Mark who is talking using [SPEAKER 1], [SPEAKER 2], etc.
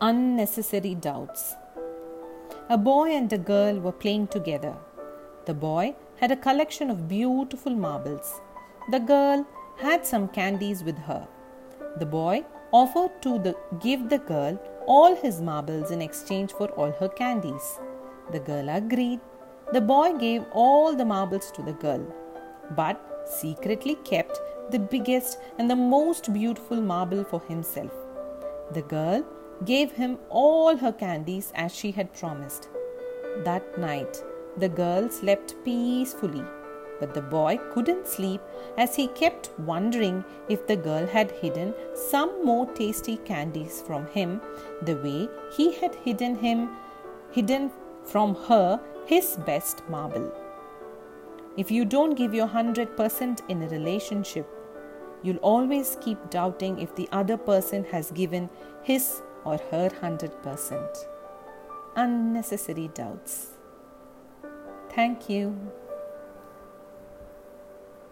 [SPEAKER 1] Unnecessary doubts. A boy and a girl were playing together. The boy had a collection of beautiful marbles. The girl had some candies with her. The boy offered to the, give the girl all his marbles in exchange for all her candies. The girl agreed. The boy gave all the marbles to the girl, but secretly kept the biggest and the most beautiful marble for himself. The girl gave him all her candies as she had promised. That night, the girl slept peacefully, but the boy couldn't sleep as he kept wondering if the girl had hidden some more tasty candies from him the way he had hidden him hidden from her his best marble. If you don't give your 100% in a relationship, you'll always keep doubting if the other person has given his or her 100%. Unnecessary doubts. Thank you.